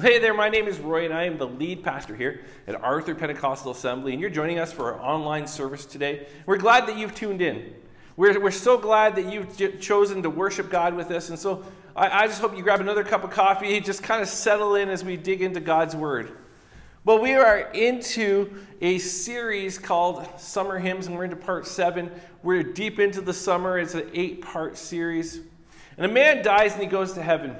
Hey there, my name is Roy, and I am the lead pastor here at Arthur Pentecostal Assembly, and you're joining us for our online service today. We're glad that you've tuned in. We're, we're so glad that you've chosen to worship God with us, and so I, I just hope you grab another cup of coffee, just kind of settle in as we dig into God's Word. Well, we are into a series called Summer Hymns, and we're into part seven. We're deep into the summer. It's an eight part series. And a man dies and he goes to heaven.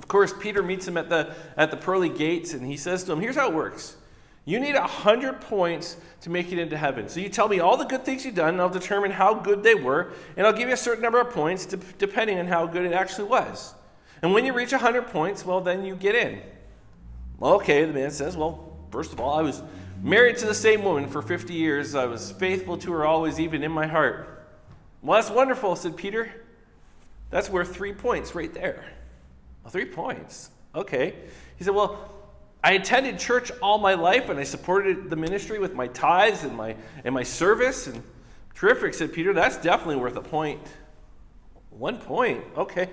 Of course, Peter meets him at the, at the pearly gates and he says to him, Here's how it works. You need 100 points to make it into heaven. So you tell me all the good things you've done, and I'll determine how good they were, and I'll give you a certain number of points depending on how good it actually was. And when you reach 100 points, well, then you get in. Well, okay, the man says, Well, first of all, I was married to the same woman for 50 years. I was faithful to her always, even in my heart. Well, that's wonderful, said Peter. That's worth three points right there. Well, three points. Okay. He said, Well, I attended church all my life and I supported the ministry with my tithes and my, and my service. And terrific, said Peter. That's definitely worth a point. One point. Okay.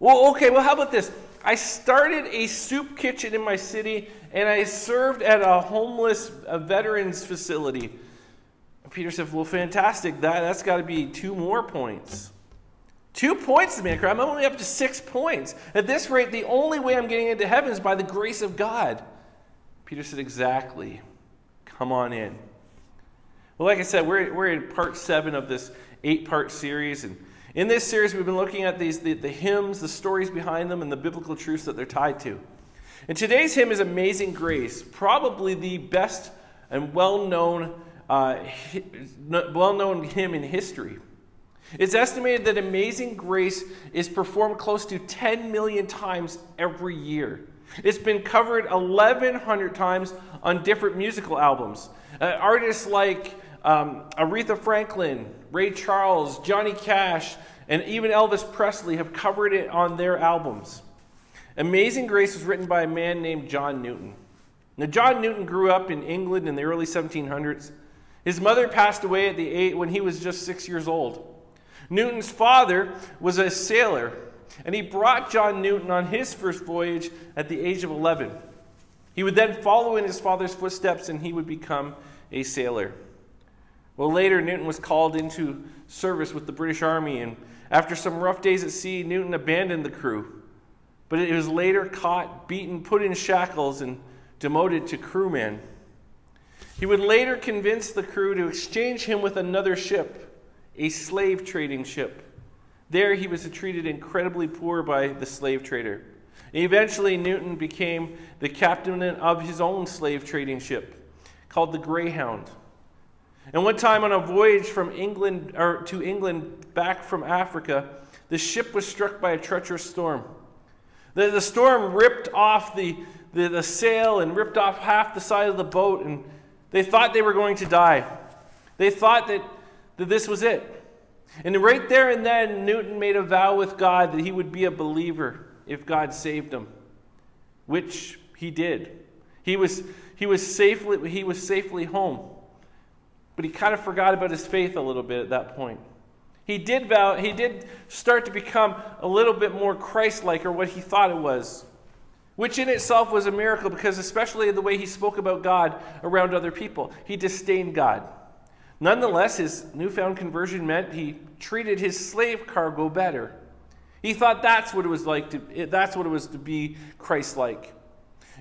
Well, okay. Well, how about this? I started a soup kitchen in my city and I served at a homeless a veterans facility. Peter said, Well, fantastic. That, that's got to be two more points. Two points to me, I'm only up to six points. At this rate, the only way I'm getting into heaven is by the grace of God. Peter said, Exactly. Come on in. Well, like I said, we're, we're in part seven of this eight part series. And in this series, we've been looking at these, the, the hymns, the stories behind them, and the biblical truths that they're tied to. And today's hymn is Amazing Grace, probably the best and well known uh, well known hymn in history. It's estimated that Amazing Grace is performed close to 10 million times every year. It's been covered 1,100 times on different musical albums. Uh, artists like um, Aretha Franklin, Ray Charles, Johnny Cash, and even Elvis Presley have covered it on their albums. Amazing Grace was written by a man named John Newton. Now, John Newton grew up in England in the early 1700s. His mother passed away at the eight when he was just six years old. Newton's father was a sailor, and he brought John Newton on his first voyage at the age of 11. He would then follow in his father's footsteps and he would become a sailor. Well, later, Newton was called into service with the British Army, and after some rough days at sea, Newton abandoned the crew. But it was later caught, beaten, put in shackles, and demoted to crewman. He would later convince the crew to exchange him with another ship a slave trading ship. There he was treated incredibly poor by the slave trader. Eventually, Newton became the captain of his own slave trading ship called the Greyhound. And one time on a voyage from England or to England back from Africa, the ship was struck by a treacherous storm. The, the storm ripped off the, the, the sail and ripped off half the side of the boat, and they thought they were going to die. They thought that that this was it. And right there and then, Newton made a vow with God that he would be a believer if God saved him, which he did. He was, he was, safely, he was safely home. But he kind of forgot about his faith a little bit at that point. He did vow, he did start to become a little bit more Christ-like or what he thought it was. Which in itself was a miracle because especially the way he spoke about God around other people. He disdained God. Nonetheless, his newfound conversion meant he treated his slave cargo better. He thought that's what it was like to that's what it was to be Christ-like.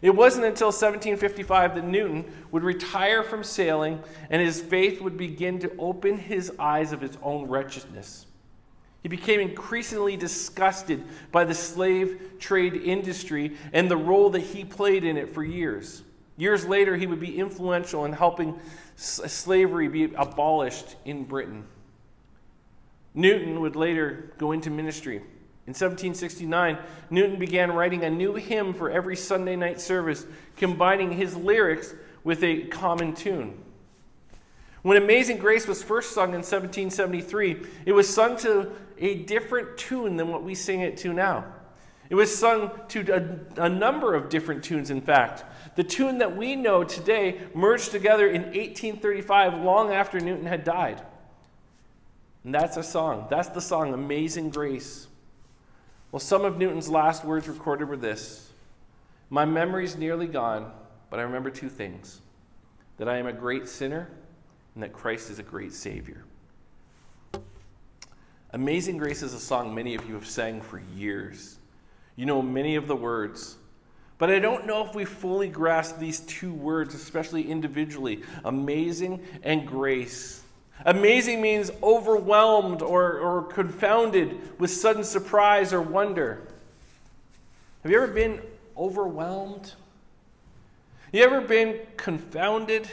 It wasn't until 1755 that Newton would retire from sailing and his faith would begin to open his eyes of his own wretchedness. He became increasingly disgusted by the slave trade industry and the role that he played in it for years. Years later, he would be influential in helping slavery be abolished in Britain. Newton would later go into ministry. In 1769, Newton began writing a new hymn for every Sunday night service, combining his lyrics with a common tune. When Amazing Grace was first sung in 1773, it was sung to a different tune than what we sing it to now. It was sung to a, a, number of different tunes, in fact. The tune that we know today merged together in 1835, long after Newton had died. And that's a song. That's the song, Amazing Grace. Well, some of Newton's last words recorded were this My memory's nearly gone, but I remember two things that I am a great sinner and that Christ is a great Savior. Amazing Grace is a song many of you have sang for years. You know many of the words. But I don't know if we fully grasp these two words, especially individually amazing and grace. Amazing means overwhelmed or, or confounded with sudden surprise or wonder. Have you ever been overwhelmed? You ever been confounded?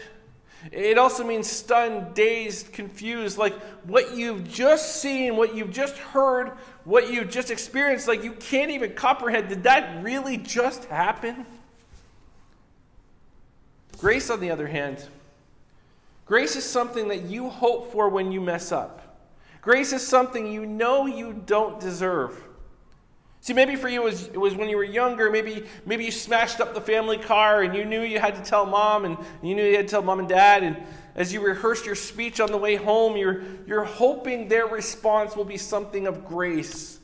It also means stunned, dazed, confused, like what you've just seen, what you've just heard, what you've just experienced, like you can't even comprehend. Did that really just happen? Grace, on the other hand, grace is something that you hope for when you mess up. Grace is something you know you don't deserve. See, maybe for you it was, it was when you were younger. Maybe, maybe you smashed up the family car and you knew you had to tell mom and you knew you had to tell mom and dad. And as you rehearsed your speech on the way home, you're, you're hoping their response will be something of grace.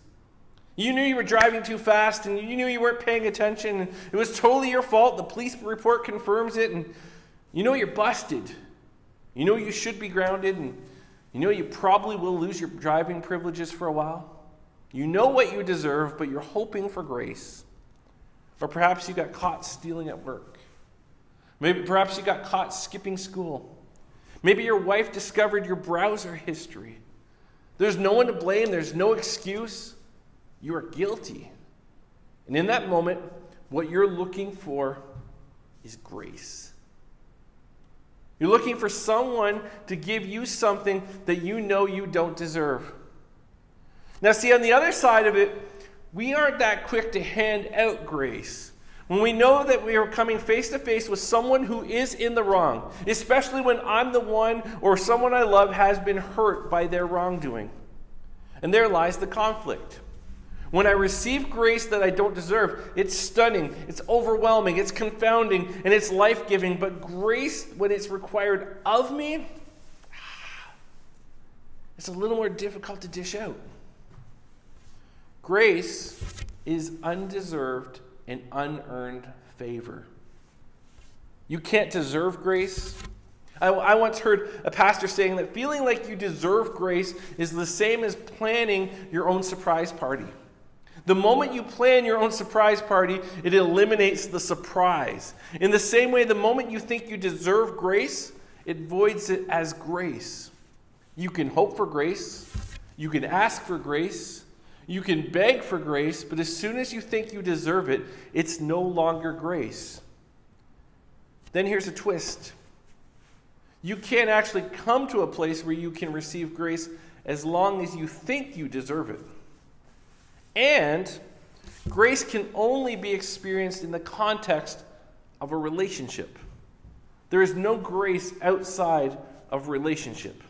You knew you were driving too fast and you knew you weren't paying attention. It was totally your fault. The police report confirms it. And you know you're busted. You know you should be grounded. And you know you probably will lose your driving privileges for a while. You know what you deserve, but you're hoping for grace. Or perhaps you got caught stealing at work. Maybe perhaps you got caught skipping school. Maybe your wife discovered your browser history. There's no one to blame, there's no excuse. You are guilty. And in that moment, what you're looking for is grace. You're looking for someone to give you something that you know you don't deserve. Now, see, on the other side of it, we aren't that quick to hand out grace. When we know that we are coming face to face with someone who is in the wrong, especially when I'm the one or someone I love has been hurt by their wrongdoing. And there lies the conflict. When I receive grace that I don't deserve, it's stunning, it's overwhelming, it's confounding, and it's life giving. But grace, when it's required of me, it's a little more difficult to dish out. Grace is undeserved and unearned favor. You can't deserve grace. I, I, once heard a pastor saying that feeling like you deserve grace is the same as planning your own surprise party. The moment you plan your own surprise party, it eliminates the surprise. In the same way, the moment you think you deserve grace, it voids it as grace. You can hope for grace, you can ask for grace, you can beg for grace, but as soon as you think you deserve it, it's no longer grace. Then here's a twist you can't actually come to a place where you can receive grace as long as you think you deserve it. And grace can only be experienced in the context of a relationship. There is no grace outside of relationship.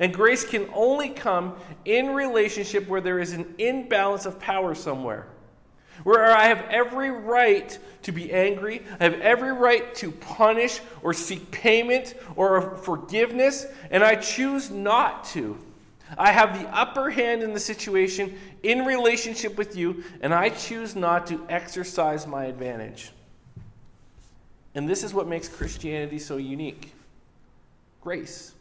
And grace can only come in relationship where there is an imbalance of power somewhere. Where I have every right to be angry, I have every right to punish or seek payment or forgiveness, and I choose not to. I have the upper hand in the situation in relationship with you, and I choose not to exercise my advantage. And this is what makes Christianity so unique grace.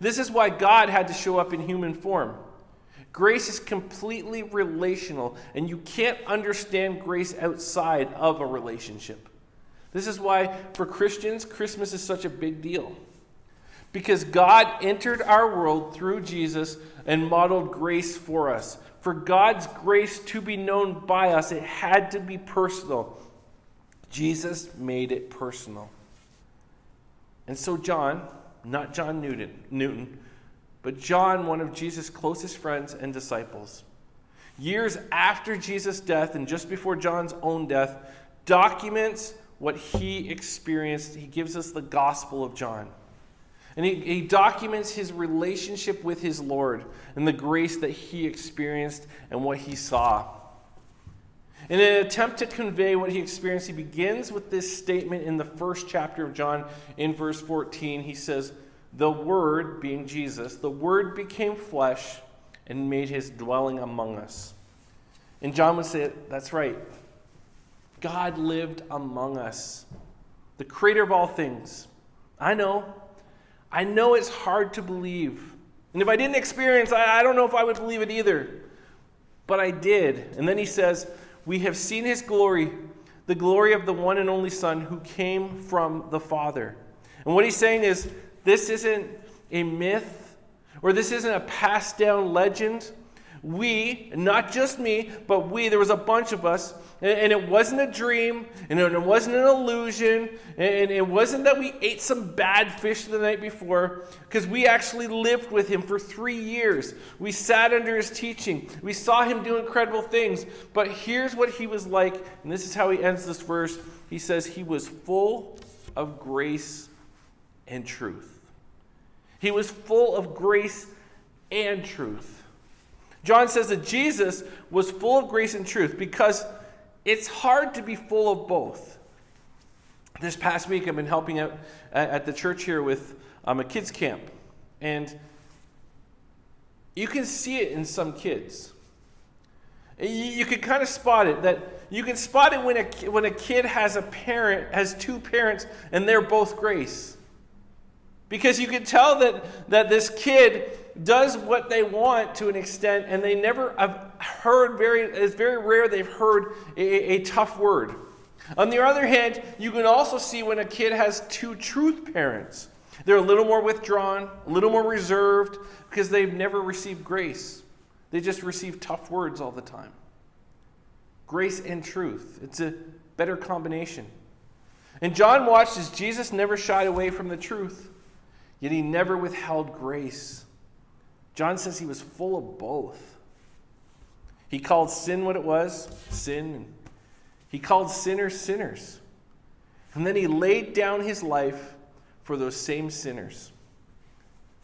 This is why God had to show up in human form. Grace is completely relational, and you can't understand grace outside of a relationship. This is why, for Christians, Christmas is such a big deal. Because God entered our world through Jesus and modeled grace for us. For God's grace to be known by us, it had to be personal. Jesus made it personal. And so, John, not John Newton, Newton, but John, one of Jesus' closest friends and disciples. Years after Jesus' death and just before John's own death, documents what he experienced. He gives us the Gospel of John. And he, he, documents his relationship with his Lord and the grace that he experienced and what he saw. In an attempt to convey what he experienced, he begins with this statement in the first chapter of John in verse 14. He says, The Word, being Jesus, the Word became flesh and made his dwelling among us. And John would say, That's right. God lived among us, the creator of all things. I know. I know it's hard to believe. And if I didn't experience, I, I don't know if I would believe it either. But I did. And then he says, We have seen his glory, the glory of the one and only Son who came from the Father. And what he's saying is, this isn't a myth or this isn't a passed down legend. We, not just me, but we, there was a bunch of us, and it wasn't a dream, and it wasn't an illusion, and it wasn't that we ate some bad fish the night before, because we actually lived with him for three years. We sat under his teaching. We saw him do incredible things. But here's what he was like, and this is how he ends this verse. He says, He was full of grace and truth. He was full of grace and truth. John says that Jesus was full of grace and truth because it's hard to be full of both. This past week, I've been helping out at the church here with um, a kids' camp. And you can see it in some kids. You, you can kind of spot it that you can spot it when a, when a kid has a parent, has two parents, and they're both grace. Because you can tell that, that this kid does what they want to an extent, and they never have heard very, it's very rare they've heard a, a tough word. On the other hand, you can also see when a kid has two truth parents. They're a little more withdrawn, a little more reserved, because they've never received grace. They just receive tough words all the time. Grace and truth. It's a better combination. And John watched as Jesus never shied away from the truth, yet he never withheld grace. John says he was full of both. He called sin what it was sin. He called sinners sinners. And then he laid down his life for those same sinners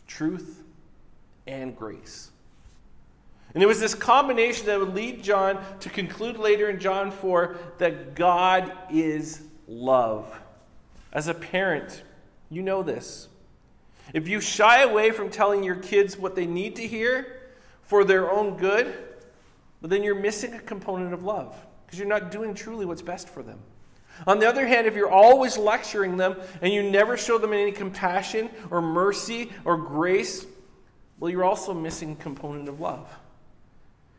truth and grace. And it was this combination that would lead John to conclude later in John 4 that God is love. As a parent, you know this. If you shy away from telling your kids what they need to hear for their own good, well, then you're missing a component of love because you're not doing truly what's best for them. On the other hand, if you're always lecturing them and you never show them any compassion or mercy or grace, well, you're also missing a component of love.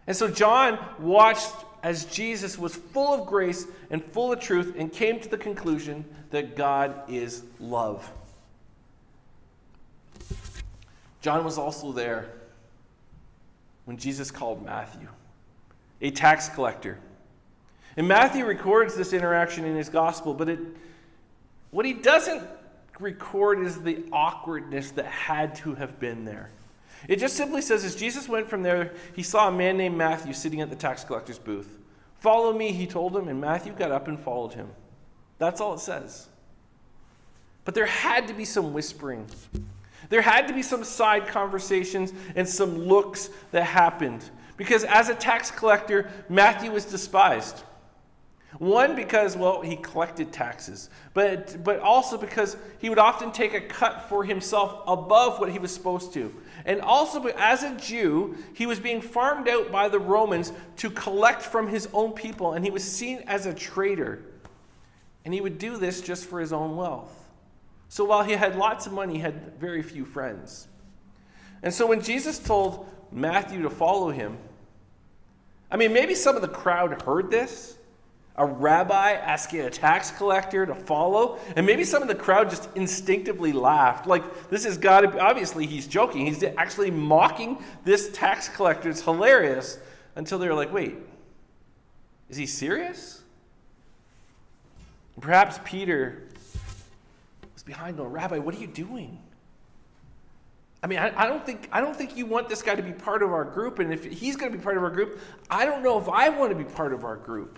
And so John watched as Jesus was full of grace and full of truth and came to the conclusion that God is love. John was also there when Jesus called Matthew, a tax collector. And Matthew records this interaction in his gospel, but it, what he doesn't record is the awkwardness that had to have been there. It just simply says as Jesus went from there, he saw a man named Matthew sitting at the tax collector's booth. Follow me, he told him, and Matthew got up and followed him. That's all it says. But there had to be some whispering. There had to be some side conversations and some looks that happened. Because as a tax collector, Matthew was despised. One, because, well, he collected taxes, but, but also because he would often take a cut for himself above what he was supposed to. And also, as a Jew, he was being farmed out by the Romans to collect from his own people, and he was seen as a traitor. And he would do this just for his own wealth. So while he had lots of money, he had very few friends. And so when Jesus told Matthew to follow him, I mean, maybe some of the crowd heard this. A rabbi asking a tax collector to follow. And maybe some of the crowd just instinctively laughed. Like, this has got to be, obviously, he's joking. He's actually mocking this tax collector. It's hilarious. Until they're like, wait, is he serious? Perhaps Peter behind going, Rabbi, what are you doing? I mean, I, I, don't think I don't think you want this guy to be part of our group, and if he's going to be part of our group, I don't know if I want to be part of our group.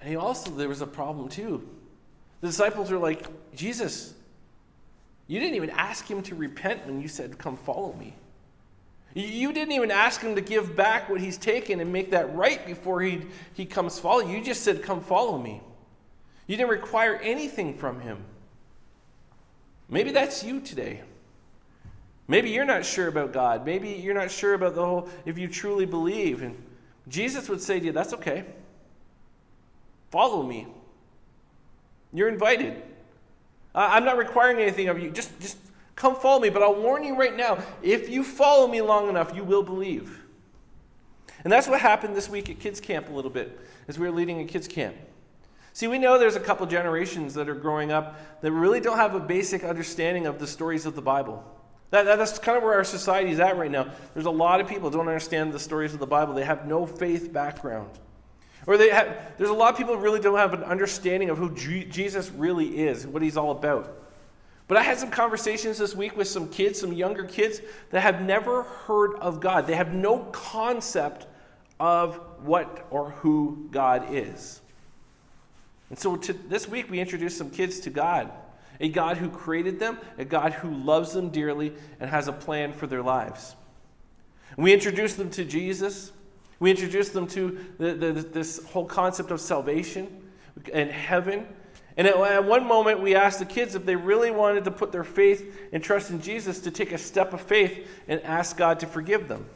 And he also there was a problem too. The disciples are like, Jesus, you didn't even ask him to repent when you said, Come follow me. You didn't even ask him to give back what he's taken and make that right before he, he comes follow you. You just said, Come follow me. You didn't require anything from him. Maybe that's you today. Maybe you're not sure about God. Maybe you're not sure about the whole, if you truly believe. And Jesus would say to you, That's okay. Follow me. You're invited. I'm not requiring anything of you. Just, just come follow me. But I'll warn you right now if you follow me long enough, you will believe. And that's what happened this week at kids' camp a little bit as we were leading a kids' camp. See, we know there's a couple generations that are growing up that really don't have a basic understanding of the stories of the Bible. That, that, that's kind of where our society is at right now. There's a lot of people don't understand the stories of the Bible. They have no faith background. Or they have, there's a lot of people really don't have an understanding of who G- Jesus really is, what he's all about. But I had some conversations this week with some kids, some younger kids, that have never heard of God. They have no concept of what or who God is. And so to, this week we introduced some kids to God a God who created them, a God who loves them dearly and has a plan for their lives. We introduced them to Jesus. We introduced them to the, the, this whole concept of salvation and heaven. And at, one moment, we asked the kids if they really wanted to put their faith and trust in Jesus to take a step of faith and ask God to forgive them.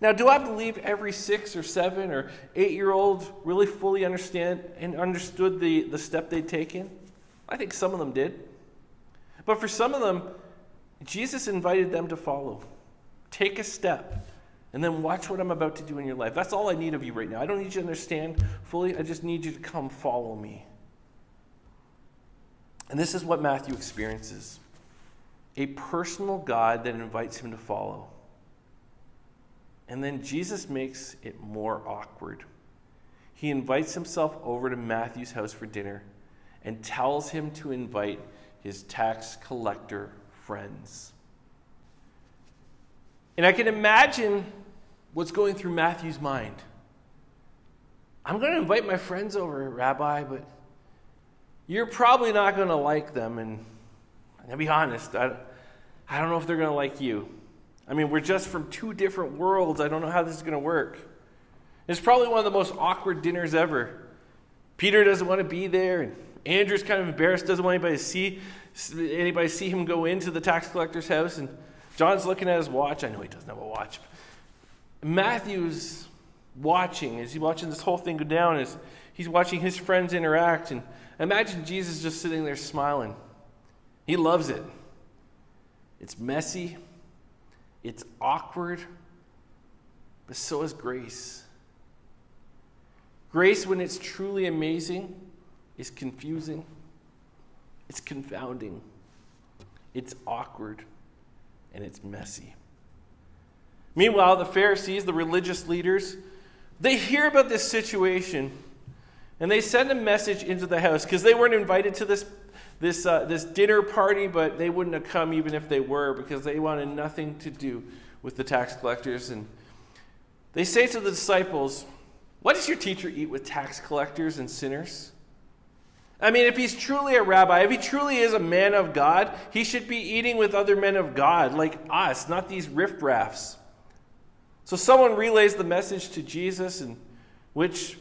Now, do I believe every six or seven or eight year old really fully understand and understood the, the step they'd taken? I think some of them did. But for some of them, Jesus invited them to follow. Take a step, and then watch what I'm about to do in your life. That's all I need of you right now. I don't need you to understand fully, I just need you to come follow me. And this is what Matthew experiences a personal God that invites him to follow. And then Jesus makes it more awkward. He invites himself over to Matthew's house for dinner and tells him to invite his tax collector friends. And I can imagine what's going through Matthew's mind. I'm going to invite my friends over, Rabbi, but you're probably not going to like them. And I'll be honest, I, I don't know if they're going to like you. I mean, we're just from two different worlds. I don't know how this is going to work. It's probably one of the most awkward dinners ever. Peter doesn't want to be there, and Andrew's kind of embarrassed, doesn't want anybody to see anybody see him go into the tax collector's house, and John's looking at his watch. I know he doesn't have a watch. Matthew's watching as he's watching this whole thing go down. As he's watching his friends interact, and imagine Jesus just sitting there smiling. He loves it. It's messy. It's awkward, but so is grace. Grace, when it's truly amazing, is confusing, it's confounding, it's awkward, and it's messy. Meanwhile, the Pharisees, the religious leaders, they hear about this situation and they send a message into the house because they weren't invited to this this, uh, this dinner party, but they wouldn't have come even if they were because they wanted nothing to do with the tax collectors. And they say to the disciples, What does your teacher eat with tax collectors and sinners? I mean, if he's truly a rabbi, if he truly is a man of God, he should be eating with other men of God like us, not these riffraffs. So someone relays the message to Jesus, and which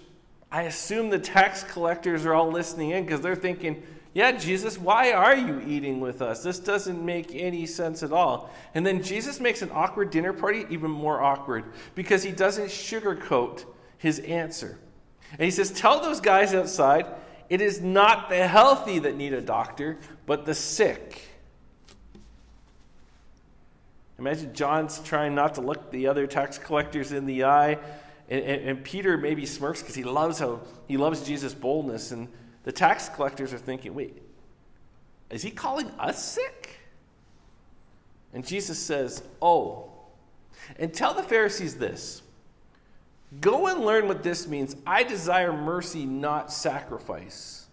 I assume the tax collectors are all listening in because they're thinking, yeah, Jesus, why are you eating with us? This doesn't make any sense at all. And then Jesus makes an awkward dinner party even more awkward because he doesn't sugarcoat his answer. And he says, Tell those guys outside, it is not the healthy that need a doctor, but the sick. Imagine John's trying not to look the other tax collectors in the eye. And, and, and Peter maybe smirks because he loves how he loves Jesus' boldness. And the tax collectors are thinking, wait, is he calling us sick? And Jesus says, oh. And tell the Pharisees this Go and learn what this means. I desire mercy, not sacrifice.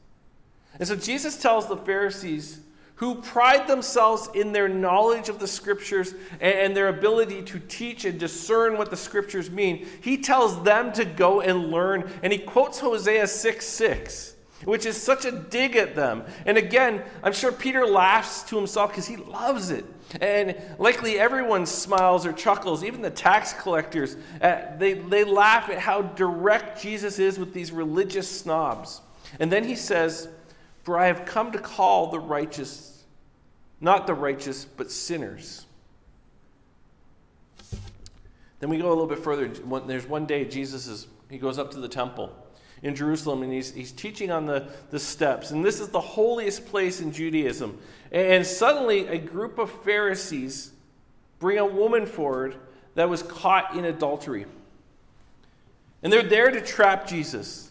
And so Jesus tells the Pharisees, who pride themselves in their knowledge of the scriptures and their ability to teach and discern what the scriptures mean, he tells them to go and learn. And he quotes Hosea 6 6 which is such a dig at them. And again, I'm sure Peter laughs to himself because he loves it. And likely everyone smiles or chuckles, even the tax collectors. Uh, they, they laugh at how direct Jesus is with these religious snobs. And then he says, For I have come to call the righteous, not the righteous, but sinners. Then we go a little bit further. There's one day Jesus is, he goes up to the temple in Jerusalem and he's, he's teaching on the, the steps. And this is the holiest place in Judaism. And suddenly a group of Pharisees bring a woman forward that was caught in adultery. And they're there to trap Jesus.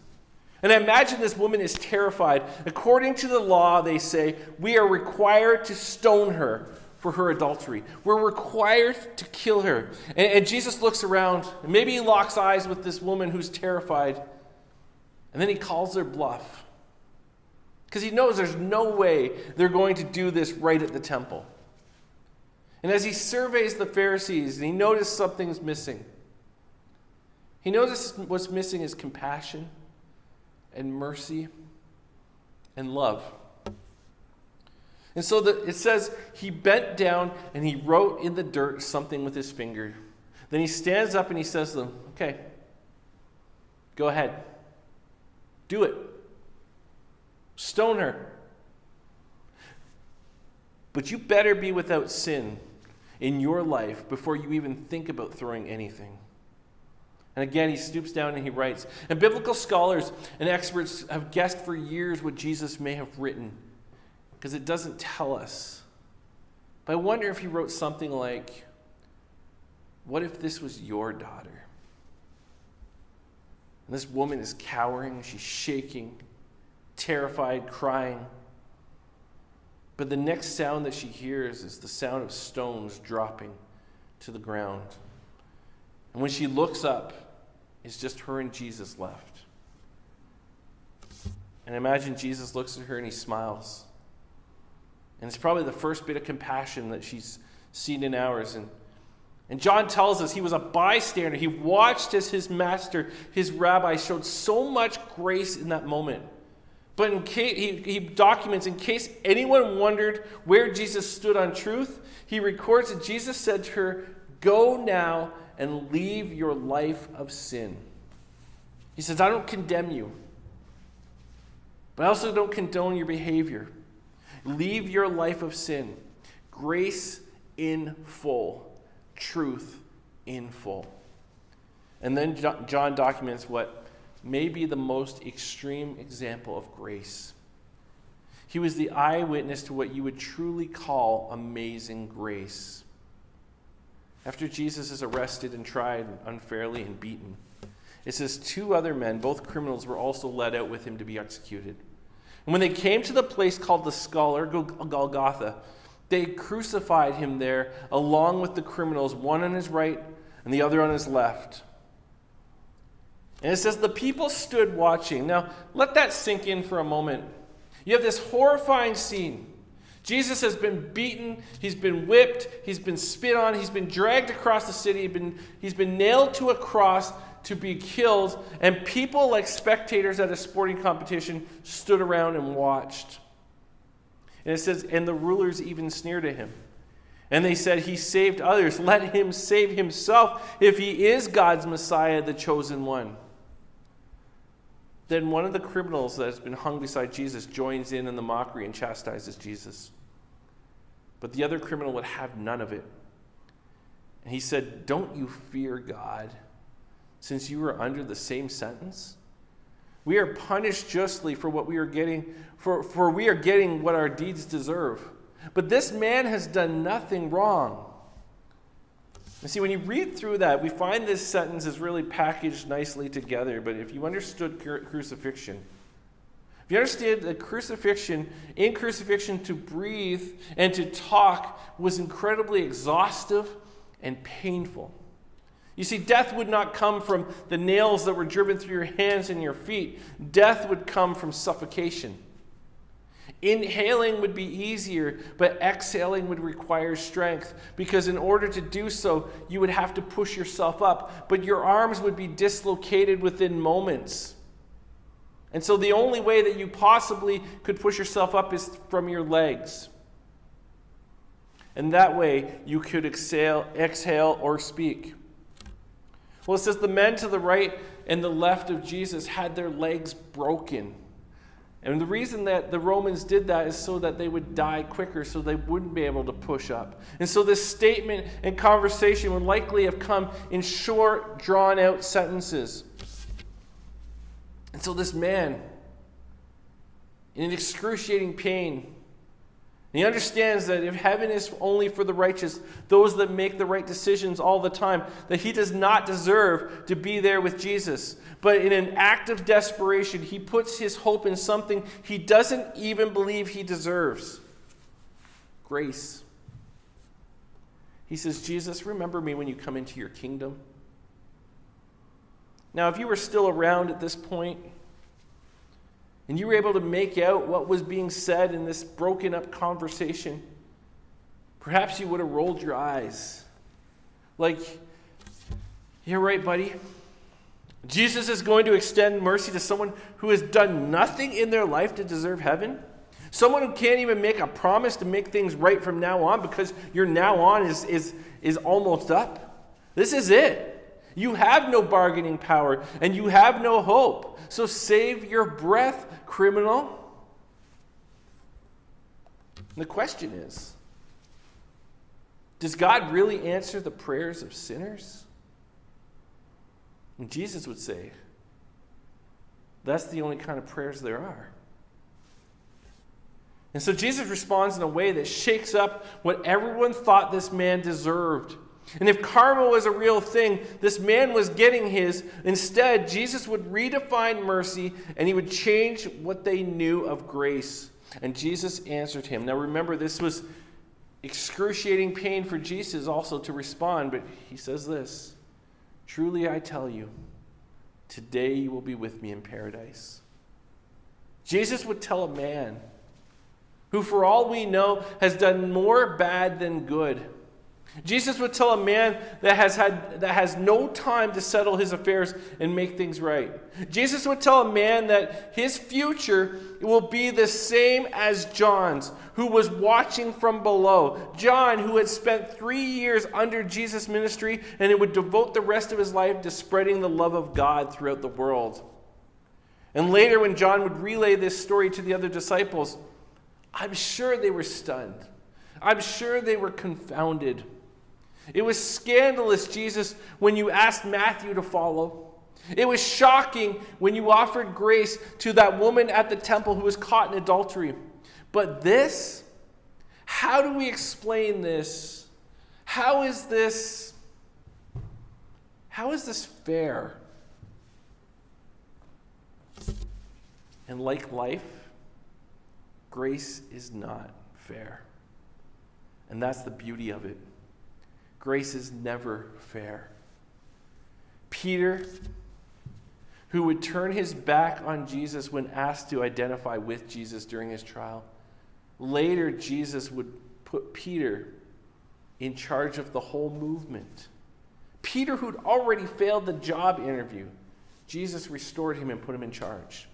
And I imagine this woman is terrified. According to the law, they say, we are required to stone her for her adultery. We're required to kill her. And, and Jesus looks around, and maybe he locks eyes with this woman who's terrified. And then he calls her bluff. Because he knows there's no way they're going to do this right at the temple. And as he surveys the Pharisees, and he notices something's missing. He notices what's missing is compassion and mercy and love. And so the, it says he bent down and he wrote in the dirt something with his finger. Then he stands up and he says to them, Okay, go ahead. Do it. Stone her. But you better be without sin in your life before you even think about throwing anything. And again, he stoops down and he writes. And biblical scholars and experts have guessed for years what Jesus may have written because it doesn't tell us. But I wonder if he wrote something like, What if this was your daughter? And this woman is cowering, she's shaking, terrified, crying. But the next sound that she hears is the sound of stones dropping to the ground. And when she looks up, it's just her and Jesus left. And imagine Jesus looks at her and he smiles. And it's probably the first bit of compassion that she's seen in hours. And, and John tells us he was a bystander. He watched as his master, his rabbi, showed so much grace in that moment. But in case, he, he documents, in case anyone wondered where Jesus stood on truth, he records that Jesus said to her, Go now and leave your life of sin. He says, I don't condemn you, but I also don't condone your behavior. Leave your life of sin. Grace in full, truth in full. And then John documents what may be the most extreme example of grace. He was the eyewitness to what you would truly call amazing grace. After Jesus is arrested and tried unfairly and beaten, it says two other men, both criminals, were also led out with him to be executed. And when they came to the place called the skull, or Golgotha, they crucified him there along with the criminals, one on his right and the other on his left. And it says, The people stood watching. Now, let that sink in for a moment. You have this horrifying scene. Jesus has been beaten, he's been whipped, he's been spit on, he's been dragged across the city, he's been, he's been nailed to a cross, to be killed, and people, like spectators at a sporting competition, stood around and watched. And it says, and the rulers even sneered at him. And they said, He saved others. Let him save himself if he is God's Messiah, the chosen one. Then one of the criminals that has been hung beside Jesus joins in in the mockery and chastises Jesus. But the other criminal would have none of it. And he said, Don't you fear God? since you are under the same sentence? We are punished justly for what we are getting, for, for we are getting what our deeds deserve. But this man has done nothing wrong. And see, when you read through that, we find this sentence is really packaged nicely together. But if you understood crucifixion, if you understand that crucifixion, in crucifixion, to breathe and to talk was incredibly exhaustive and painful. You see, death would not come from the nails that were driven through your hands and your feet, death would come from suffocation. Inhaling would be easier, but exhaling would require strength because, in order to do so, you would have to push yourself up, but your arms would be dislocated within moments. And so, the only way that you possibly could push yourself up is from your legs. And that way, you could exhale, exhale or speak. Well, it says the men to the right and the left of Jesus had their legs broken. And the reason that the Romans did that is so that they would die quicker, so they wouldn't be able to push up. And so this statement and conversation would likely have come in short, drawn out sentences. And so this man, in excruciating pain, he understands that if heaven is only for the righteous, those that make the right decisions all the time, that he does not deserve to be there with Jesus. But in an act of desperation, he puts his hope in something he doesn't even believe he deserves grace. He says, Jesus, remember me when you come into your kingdom. Now, if you were still around at this point, and you were able to make out what was being said in this broken up conversation, perhaps you would have rolled your eyes. Like, you're right, buddy. Jesus is going to extend mercy to someone who has done nothing in their life to deserve heaven. Someone who can't even make a promise to make things right from now on because your now on is, is, is almost up. This is it. You have no bargaining power and you have no hope. So save your breath, criminal. the question is Does God really answer the prayers of sinners? And Jesus would say, That's the only kind of prayers there are. And so Jesus responds in a way that shakes up what everyone thought this man deserved. And if karma was a real thing, this man was getting his. Instead, Jesus would redefine mercy and he would change what they knew of grace. And Jesus answered him. Now remember, this was excruciating pain for Jesus also to respond, but he says this Truly I tell you, today you will be with me in paradise. Jesus would tell a man who, for all we know, has done more bad than good Jesus would tell a man that has, had, that has no time to settle his affairs and make things right. Jesus would tell a man that his future will be the same as John's, who was watching from below. John, who had spent three years under Jesus' ministry and would devote the rest of his life to spreading the love of God throughout the world. And later, when John would relay this story to the other disciples, I'm sure they were stunned. I'm sure they were confounded. It was scandalous, Jesus, when you asked Matthew to follow. It was shocking when you offered grace to that woman at the temple who was caught in adultery. But this, how do we explain this? How is this how is this fair? And like life, grace is not fair. And that's the beauty of it. Grace is never fair. Peter, who would turn his back on Jesus when asked to identify with Jesus during his trial, later Jesus would put Peter in charge of the whole movement. Peter, who'd already failed the job interview, Jesus restored him and put him in charge.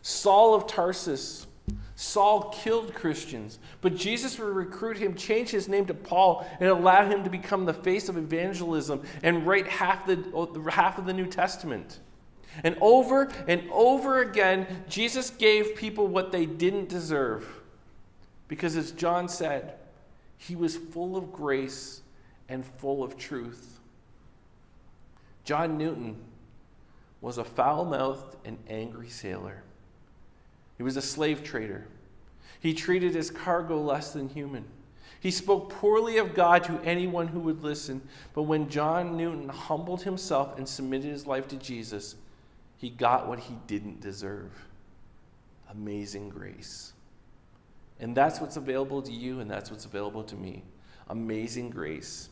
Saul of Tarsus Saul killed Christians, but Jesus would recruit him, change his name to Paul, and allow him to become the face of evangelism and write half the, half of the New Testament. And over and over again, Jesus gave people what they didn't deserve. Because as John said, he was full of grace and full of truth. John Newton was a foul mouthed and angry sailor. He was a slave trader. He treated his cargo less than human. He spoke poorly of God to anyone who would listen. But when John Newton humbled himself and submitted his life to Jesus, he got what he didn't deserve amazing grace. And that's what's available to you, and that's what's available to me amazing grace.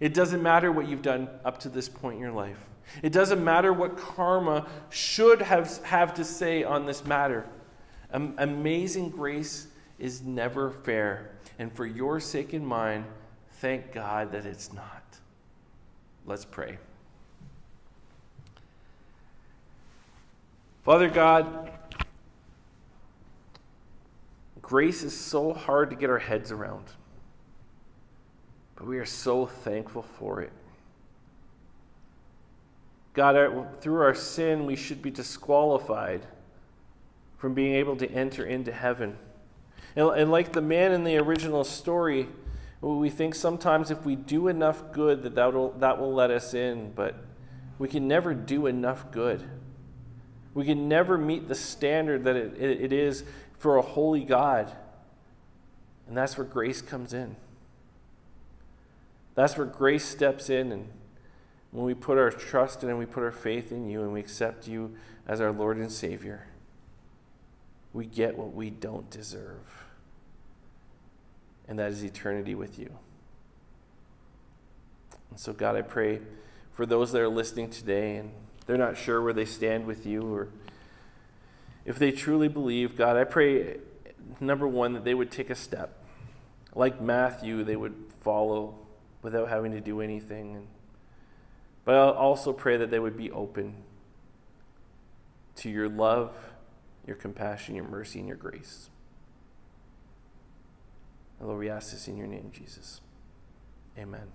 It doesn't matter what you've done up to this point in your life. It doesn't matter what karma should have, have to say on this matter. Amazing grace is never fair. And for your sake and mine, thank God that it's not. Let's pray. Father God, grace is so hard to get our heads around, but we are so thankful for it. God, through our sin, we should be disqualified from being able to enter into heaven. And, and like the man in the original story, we think sometimes if we do enough good that that will, that will let us in, but we can never do enough good. We can never meet the standard that it, it, it is for a holy God. And that's where grace comes in. That's where grace steps in and when we put our trust in and we put our faith in you and we accept you as our Lord and Savior, we get what we don't deserve. And that is eternity with you. And so, God, I pray for those that are listening today and they're not sure where they stand with you or if they truly believe, God, I pray, number one, that they would take a step. Like Matthew, they would follow without having to do anything. But I also pray that they would be open to your love, your compassion, your mercy, and your grace. And Lord, we ask this in your name, Jesus. Amen.